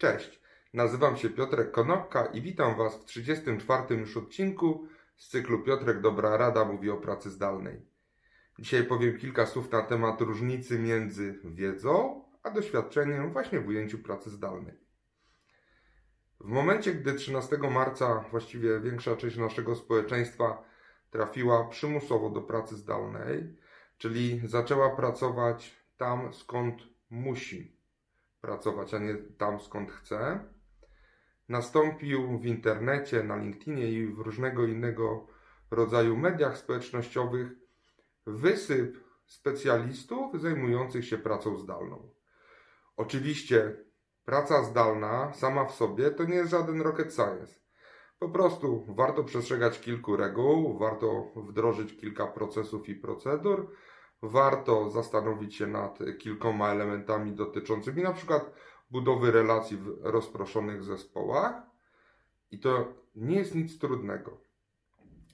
Cześć, nazywam się Piotrek Konopka i witam Was w 34 już odcinku z cyklu Piotrek Dobra Rada mówi o pracy zdalnej. Dzisiaj powiem kilka słów na temat różnicy między wiedzą a doświadczeniem właśnie w ujęciu pracy zdalnej. W momencie, gdy 13 marca właściwie większa część naszego społeczeństwa trafiła przymusowo do pracy zdalnej, czyli zaczęła pracować tam, skąd musi pracować, a nie tam, skąd chce, nastąpił w internecie, na LinkedInie i w różnego innego rodzaju mediach społecznościowych wysyp specjalistów zajmujących się pracą zdalną. Oczywiście praca zdalna sama w sobie to nie jest żaden rocket science. Po prostu warto przestrzegać kilku reguł, warto wdrożyć kilka procesów i procedur, warto zastanowić się nad kilkoma elementami dotyczącymi na przykład budowy relacji w rozproszonych zespołach i to nie jest nic trudnego.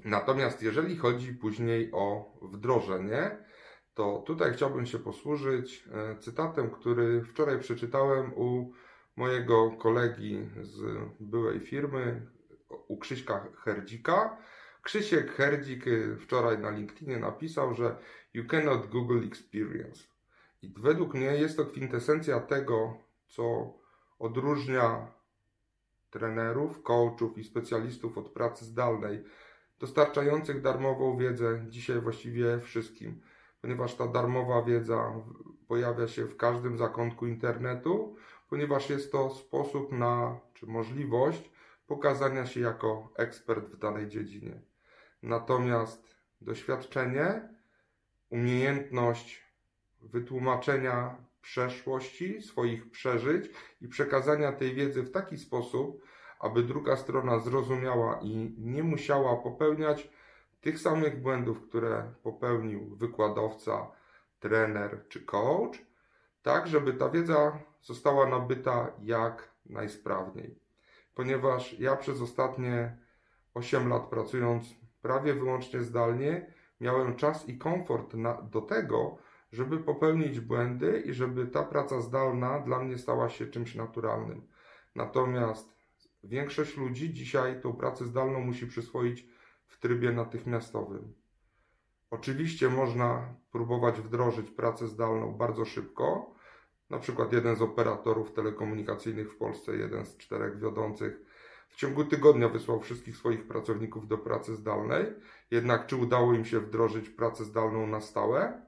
Natomiast jeżeli chodzi później o wdrożenie, to tutaj chciałbym się posłużyć e, cytatem, który wczoraj przeczytałem u mojego kolegi z byłej firmy, u Krzyśka Herdzika. Krzysiek Herdzik e, wczoraj na LinkedInie napisał, że you cannot Google experience. I według mnie jest to kwintesencja tego, co odróżnia trenerów, coachów i specjalistów od pracy zdalnej, dostarczających darmową wiedzę dzisiaj właściwie wszystkim ponieważ ta darmowa wiedza pojawia się w każdym zakątku internetu, ponieważ jest to sposób na, czy możliwość pokazania się jako ekspert w danej dziedzinie. Natomiast doświadczenie, umiejętność wytłumaczenia przeszłości, swoich przeżyć i przekazania tej wiedzy w taki sposób, aby druga strona zrozumiała i nie musiała popełniać tych samych błędów, które popełnił wykładowca, trener czy coach, tak żeby ta wiedza została nabyta jak najsprawniej. Ponieważ ja przez ostatnie 8 lat pracując prawie wyłącznie zdalnie, miałem czas i komfort na, do tego, żeby popełnić błędy i żeby ta praca zdalna dla mnie stała się czymś naturalnym. Natomiast większość ludzi dzisiaj tą pracę zdalną musi przyswoić w trybie natychmiastowym. Oczywiście można próbować wdrożyć pracę zdalną bardzo szybko. Na przykład jeden z operatorów telekomunikacyjnych w Polsce, jeden z czterech wiodących, w ciągu tygodnia wysłał wszystkich swoich pracowników do pracy zdalnej. Jednak czy udało im się wdrożyć pracę zdalną na stałe?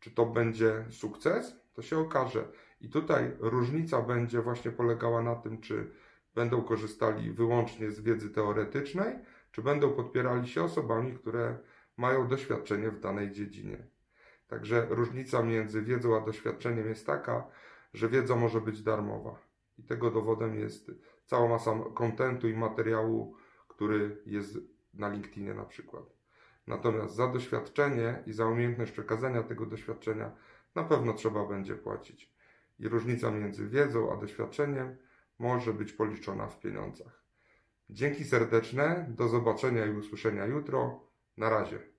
Czy to będzie sukces? To się okaże. I tutaj różnica będzie właśnie polegała na tym, czy będą korzystali wyłącznie z wiedzy teoretycznej, czy będą podpierali się osobami, które mają doświadczenie w danej dziedzinie. Także różnica między wiedzą a doświadczeniem jest taka, że wiedza może być darmowa. I tego dowodem jest cała masa kontentu i materiału, który jest na LinkedInie na przykład. Natomiast za doświadczenie i za umiejętność przekazania tego doświadczenia na pewno trzeba będzie płacić. I różnica między wiedzą a doświadczeniem może być policzona w pieniądzach. Dzięki serdeczne, do zobaczenia i usłyszenia jutro. Na razie.